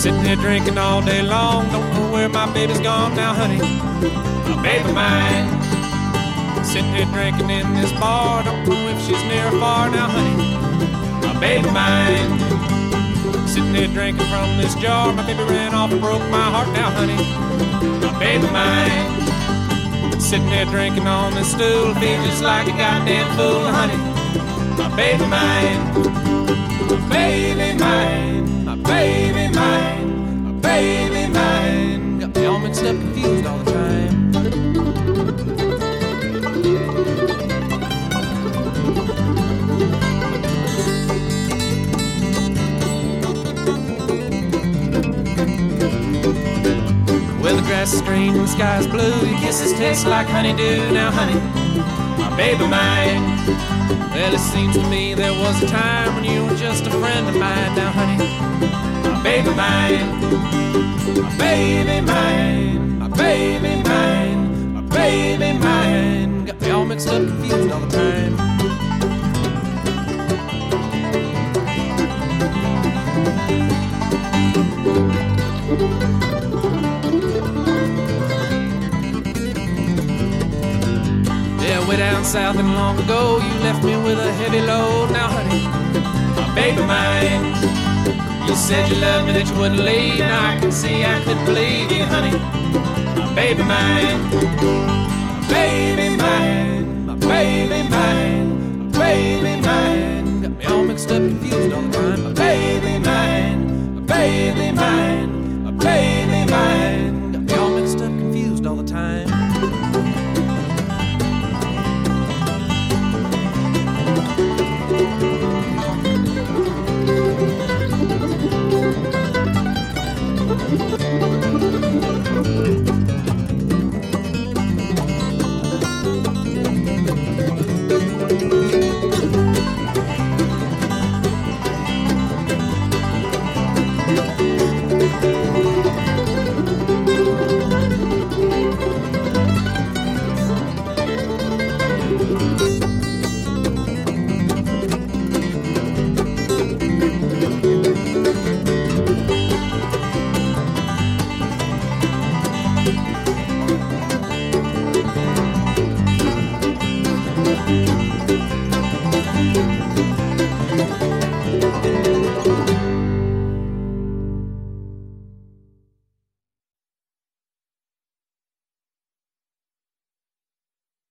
Sitting here drinking all day long. Don't know where my baby's gone now, honey. My baby mine. Sitting here drinking in this bar. Don't know if she's near or far now, honey. My baby mine. Sitting here drinking from this jar. My baby ran off and broke my heart now, honey. My baby mine. Sitting there drinking on this stool, feel just like a goddamn fool, honey. My baby mine, my baby mine, my baby mine, my baby mine. Got me all mixed up, confused all the time. Grass green the sky's blue. Your kisses taste like honeydew. Now, honey, my baby mine. Well, it seems to me there was a time when you were just a friend of mine. Now, honey, my baby mine, my baby mine, my baby mine, my baby mine. Got me all mixed up, confused all the time. Down south and long ago, you left me with a heavy load. Now, honey, my baby mine. You said you loved me, that you wouldn't leave. Now I can see I couldn't believe you, honey. My baby mine, my baby mine, my baby mine, my baby mine. Got me all mixed up, confused all the time. My baby mine, my baby mine.